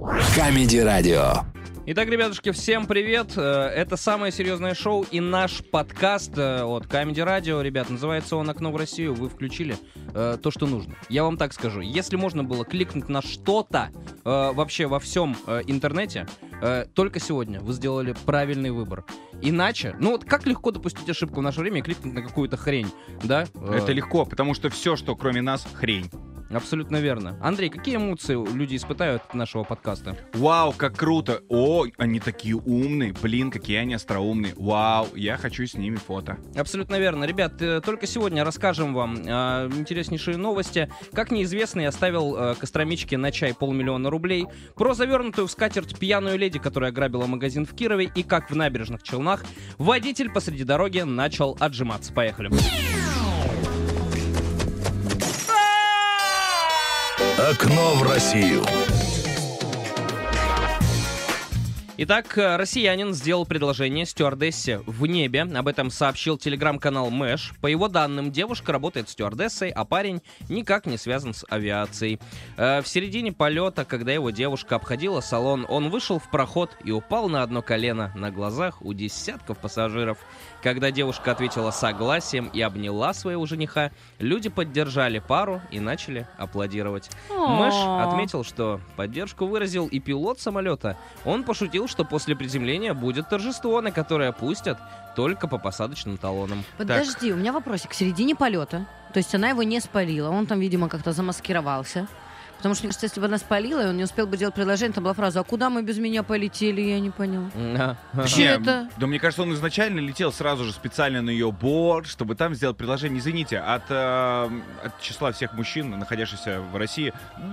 Камеди-радио. Итак, ребятушки, всем привет! Э, Это самое серьезное шоу и наш подкаст э, от Comedy Radio. Ребят, называется он «Окно в Россию». Вы включили э, то, что нужно. Я вам так скажу. Если можно было кликнуть на что-то э, вообще во всем э, интернете, э, только сегодня вы сделали правильный выбор. Иначе, ну вот как легко допустить ошибку в наше время и кликнуть на какую-то хрень, да? Это легко, потому что все, что кроме нас, хрень. Абсолютно верно. Андрей, какие эмоции люди испытают от нашего подкаста? Вау, как круто! О, они такие умные! Блин, какие они остроумные! Вау, я хочу с ними фото. Абсолютно верно. Ребят, э, только сегодня расскажем вам э, интереснейшие новости. Как неизвестный оставил э, Костромичке на чай полмиллиона рублей, про завернутую в скатерть пьяную леди, которая ограбила магазин в Кирове, и как в набережных Челнах водитель посреди дороги начал отжиматься. Поехали. Окно в Россию. Итак, э, россиянин сделал предложение стюардессе в небе. Об этом сообщил телеграм-канал Мэш. По его данным, девушка работает стюардессой, а парень никак не связан с авиацией. Э, В середине полета, когда его девушка обходила салон, он вышел в проход и упал на одно колено на глазах у десятков пассажиров. Когда девушка ответила согласием и обняла своего жениха, люди поддержали пару и начали аплодировать. Мэш отметил, что поддержку выразил и пилот самолета. Он пошутил, что после приземления будет торжество, на которое пустят только по посадочным талонам. Подожди, у меня вопросик. В середине полета, то есть она его не спалила, он там, видимо, как-то замаскировался. Потому что, мне кажется, если бы она спалила, и он не успел бы делать предложение, там была фраза «А куда мы без меня полетели?» Я не поняла. Да. Вообще это- Да мне кажется, он изначально летел сразу же специально на ее борт, чтобы там сделать предложение. Извините, от, э, от числа всех мужчин, находящихся в России...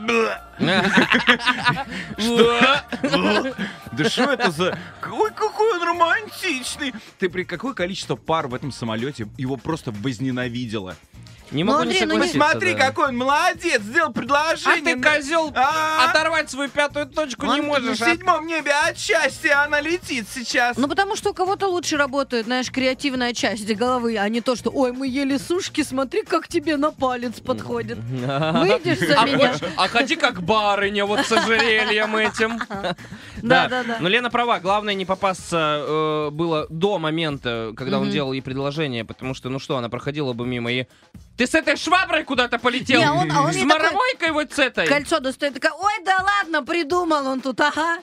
Да что это за... Ой, какой он романтичный! Ты при какое количество пар в этом самолете его просто возненавидела? Не Ну, могу Андрей, не ну согласиться. Смотри, да. какой он молодец! Сделал А предложение! ты, козел, А? оторвать свою пятую точку не можешь. В а? седьмом небе от счастья она летит сейчас. Ну, потому что у кого-то лучше работает, знаешь, креативная часть головы, а не то, что «Ой, мы ели сушки, смотри, как тебе на палец подходит». Выйдешь за А, меня? а ходи как барыня, вот с ожерельем этим. Да, да, да. Но Лена права, главное не попасться э, было до момента, когда он делал ей предложение, потому что, ну что, она проходила бы мимо и... Ты с этой шваброй куда-то полетел? Не, он- а он с ей такой- моровойкой вот с этой? Кольцо достает, такая «Ой, да ладно, придумал он тут, ага».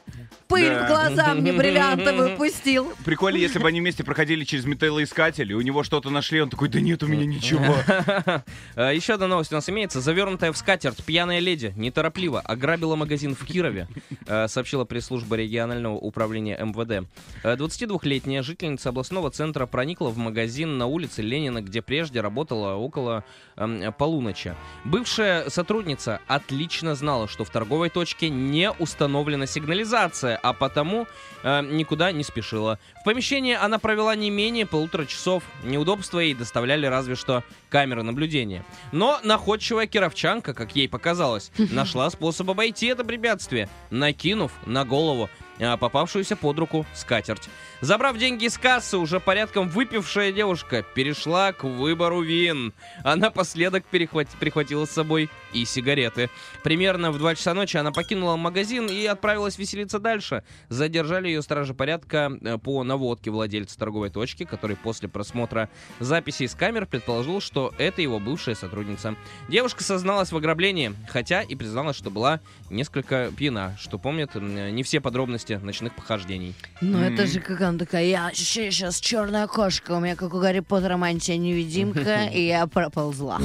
Пыль Да. в глаза мне бриллиантовую пустил. Прикольно, если бы они вместе проходили через металлоискатель, и у него что-то нашли, он такой, да нет у меня ничего. Э, Еще одна новость у нас имеется. Завернутая в скатерть пьяная леди неторопливо ограбила магазин в Кирове, э, сообщила пресс-служба регионального управления МВД. Э, 22-летняя жительница областного центра проникла в магазин на улице Ленина, где прежде работала около эм, полуночи. Бывшая сотрудница отлично знала, что в торговой точке не установлена сигнализация, а потому э, никуда не спешила. В помещении она провела не менее полутора часов. Неудобства ей доставляли разве что камеры наблюдения. Но находчивая кировчанка, как ей показалось, нашла способ обойти это препятствие, накинув на голову попавшуюся под руку скатерть. Забрав деньги из кассы, уже порядком выпившая девушка перешла к выбору вин. А напоследок перехват... прихватила с собой и сигареты. Примерно в 2 часа ночи она покинула магазин и отправилась веселиться дальше. Задержали ее стражи порядка э, по наводке владельца торговой точки, который после просмотра записей с камер предположил, что это его бывшая сотрудница. Девушка созналась в ограблении, хотя и призналась, что была несколько пьяна, что помнит не все подробности ночных похождений. Ну это же как она такая, я сейчас черная кошка, у меня как у Гарри Поттера мантия невидимка, и я проползла.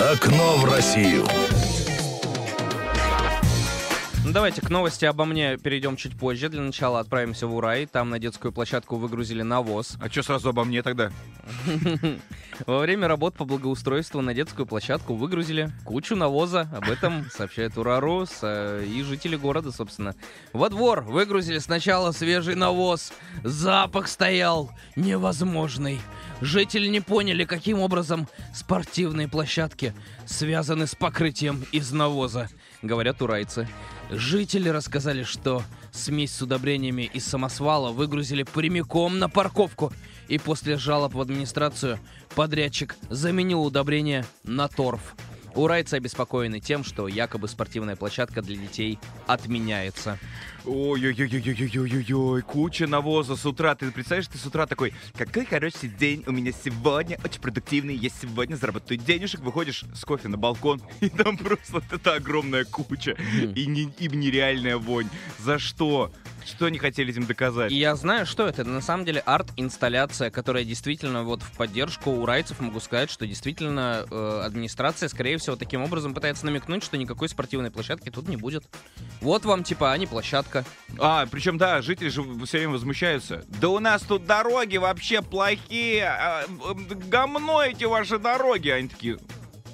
Окно в Россию. Ну, давайте к новости обо мне перейдем чуть позже. Для начала отправимся в Урай. Там на детскую площадку выгрузили навоз. А что сразу обо мне тогда? Во время работ по благоустройству на детскую площадку выгрузили кучу навоза. Об этом сообщает Урарус э, и жители города, собственно. Во двор выгрузили сначала свежий навоз. Запах стоял невозможный. Жители не поняли, каким образом спортивные площадки связаны с покрытием из навоза, говорят урайцы. Жители рассказали, что смесь с удобрениями из самосвала выгрузили прямиком на парковку. И после жалоб в администрацию подрядчик заменил удобрения на торф. Урайцы обеспокоены тем, что якобы спортивная площадка для детей отменяется. Ой-ой-ой-ой-ой-ой-ой, куча навоза с утра. Ты представляешь, ты с утра такой, какой хороший день у меня сегодня, очень продуктивный, я сегодня заработаю денежек, выходишь с кофе на балкон, и там просто эта огромная куча, и, не, и нереальная вонь. За что? Что они хотели этим доказать? Я знаю, что. Это на самом деле арт-инсталляция, которая действительно вот в поддержку урайцев могу сказать, что действительно э, администрация, скорее всего, таким образом пытается намекнуть, что никакой спортивной площадки тут не будет. Вот вам типа, а не площадка. А, причем, да, жители же все время возмущаются. Да у нас тут дороги вообще плохие, а, говно эти ваши дороги. Они такие,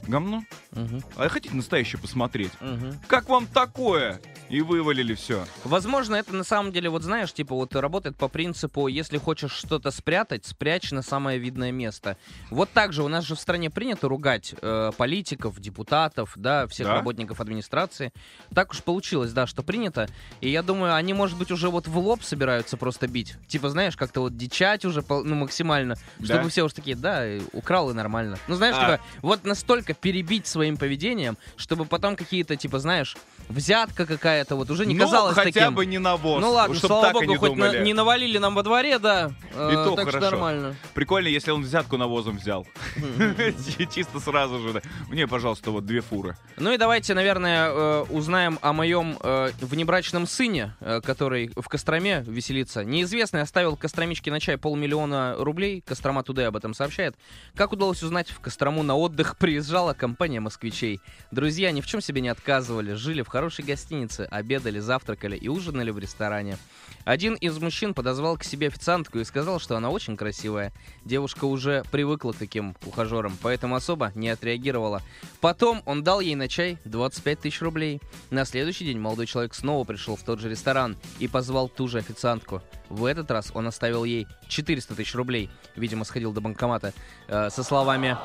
говно? Мгм, А хотите настоящее посмотреть? мгм. Как вам такое? И вывалили все. Возможно, это на самом деле, вот знаешь, типа вот работает по принципу, если хочешь что-то спрятать, спрячь на самое видное место. Вот так же у нас же в стране принято ругать э, политиков, депутатов, да, всех Да? работников администрации. Так уж получилось, да, что принято. И я думаю, они, может быть, уже вот в лоб собираются просто бить. Типа, знаешь, как-то вот дичать уже, ну, максимально. Да? Чтобы все уж такие, да, украл и нормально. Ну, знаешь, А. типа, вот настолько перебить своим поведением, чтобы потом какие-то, типа, знаешь, взятка какая-то, вот уже не ну, казалось хотя таким. бы не навоз. Ну ладно, чтоб слава богу, они хоть на- не навалили нам во дворе, да. э, И то так что хорошо. нормально. Прикольно, если он взятку навозом взял. Чисто сразу же. Мне, пожалуйста, вот две фуры. Ну и давайте, наверное, э, узнаем о моем э, внебрачном сыне, э, который в Костроме веселится. Неизвестный оставил Костромичке на чай полмиллиона рублей. Кострома Тудей об этом сообщает. Как удалось узнать, в Кострому на отдых приезжала компания москвичей. Друзья ни в чем себе не отказывали, жили в хорошей гостинице, обедали, завтракали и ужинали в ресторане. Один из мужчин подозвал к себе официантку и сказал, что она очень красивая. Девушка уже привыкла к таким ухажерам, поэтому особо не отреагировала. Потом он дал ей на чай 25 тысяч рублей. На следующий день молодой человек снова пришел в тот же ресторан и позвал ту же официантку. В этот раз он оставил ей 400 тысяч рублей. Видимо, сходил до банкомата э, со словами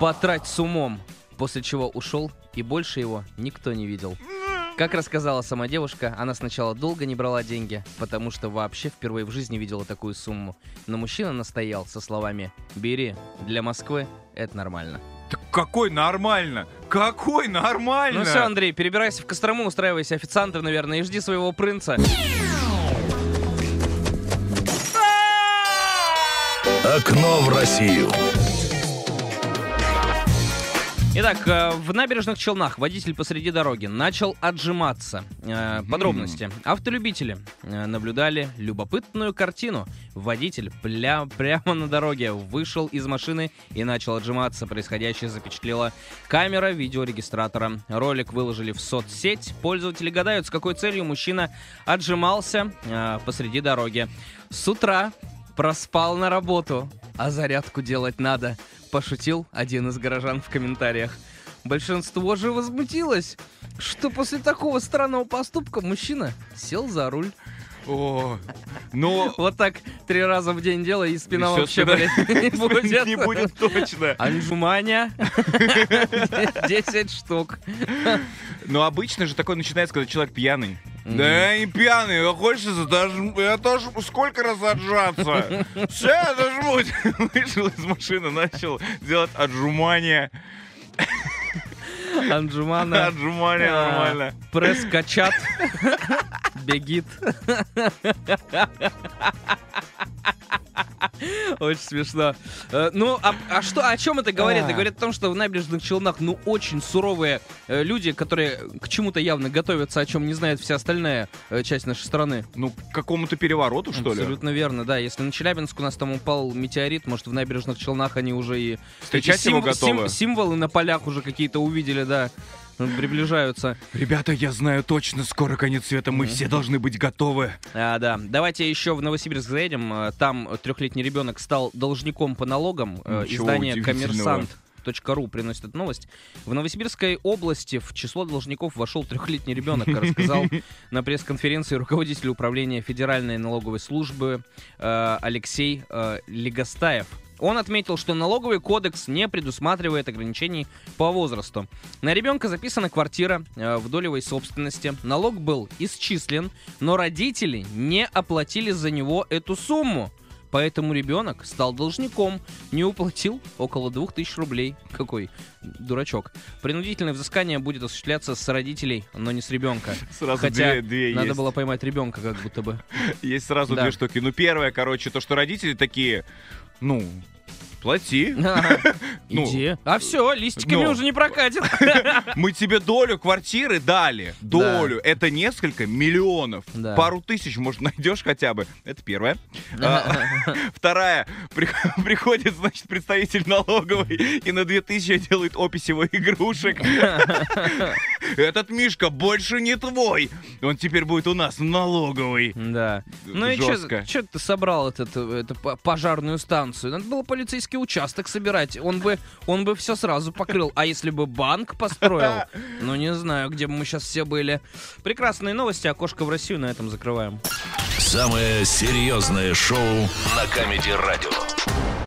«потрать с умом», после чего ушел и больше его никто не видел. Как рассказала сама девушка, она сначала долго не брала деньги, потому что вообще впервые в жизни видела такую сумму. Но мужчина настоял со словами «Бери, для Москвы это нормально». Так какой нормально? Какой нормально? Ну все, Андрей, перебирайся в Кострому, устраивайся официантом, наверное, и жди своего принца. Окно в Россию. Итак, э, в набережных Челнах водитель посреди дороги начал отжиматься. Э, Подробности. Автолюбители э, наблюдали любопытную картину. Водитель пля- прямо на дороге вышел из машины и начал отжиматься. Происходящее запечатлела камера видеорегистратора. Ролик выложили в соцсеть. Пользователи гадают, с какой целью мужчина отжимался посреди дороги. С утра проспал на работу, а зарядку делать надо. Пошутил один из горожан в комментариях. Большинство же возмутилось, что после такого странного поступка мужчина сел за руль. О, ну, Вот так три раза в день делай, и спина всё, вообще, блядь, не будет. не будет точно. Анжуманя. 10 штук. Но обычно же такое начинается, когда человек пьяный. Мгм. Да не пьяный, а хочется даже, я тоже сколько раз отжаться. Все, отожмуть. Вышел из машины, начал делать отжимания. Анжумана. Отжимания А, нормально. Пресс-качат. Бегит. Очень смешно. Э, Ну, а, а что, о чем это говорит? Это А. говорит о том, что в набережных Челнах, ну, очень суровые э, люди, которые к чему-то явно готовятся, о чем не знает вся остальная э, часть нашей страны. Ну, к какому-то перевороту, что ли? Абсолютно верно, да. Если на Челябинск у нас там упал метеорит, может, в набережных Челнах они уже и... Встречать его готовы. сим- символы на полях уже какие-то увидели, да. Приближаются. Ребята, я знаю точно, скоро конец света, мы все должны быть готовы. А, да. Давайте еще в Новосибирск заедем. Э, Там трехлетний ребенок стал должником по налогам. Э, Ничего Издание коммерсант. .ру приносит эту новость. В Новосибирской области в число должников вошел трехлетний ребенок, рассказал на пресс-конференции руководитель управления Федеральной налоговой службы э, Алексей Легостаев. Он отметил, что налоговый кодекс не предусматривает ограничений по возрасту. На ребенка записана квартира э, в долевой собственности. Налог был исчислен, но родители не оплатили за него эту сумму. Поэтому ребенок стал должником, не уплатил около 2000 рублей. Какой дурачок. Принудительное взыскание будет осуществляться с родителей, но не с ребенка. Сразу Хотя две, две Надо есть. было поймать ребенка, как будто бы. Есть сразу Да. две штуки. Ну, первое, короче, то, что родители такие, ну, плати. Ну, Иди. А все, листиками ну. уже не прокатит. Мы тебе долю квартиры дали. Долю. Это несколько миллионов. Да. Пару тысяч, может, найдешь хотя бы. Это первое. А, Вторая. При- Приходит, значит, представитель налоговой и на 2000 делает опись его игрушек. Этот Мишка больше не твой. Он теперь будет у нас налоговый. Да. Ну и Жестко. что ты собрал этот, эту по- пожарную станцию? Надо было полицейский участок собирать. Он бы, он бы все сразу покрыл. А если бы банк построил? Ну не знаю, где бы мы сейчас все были. Прекрасные новости. Окошко в Россию на этом закрываем. Самое серьезное шоу на Камеди Радио.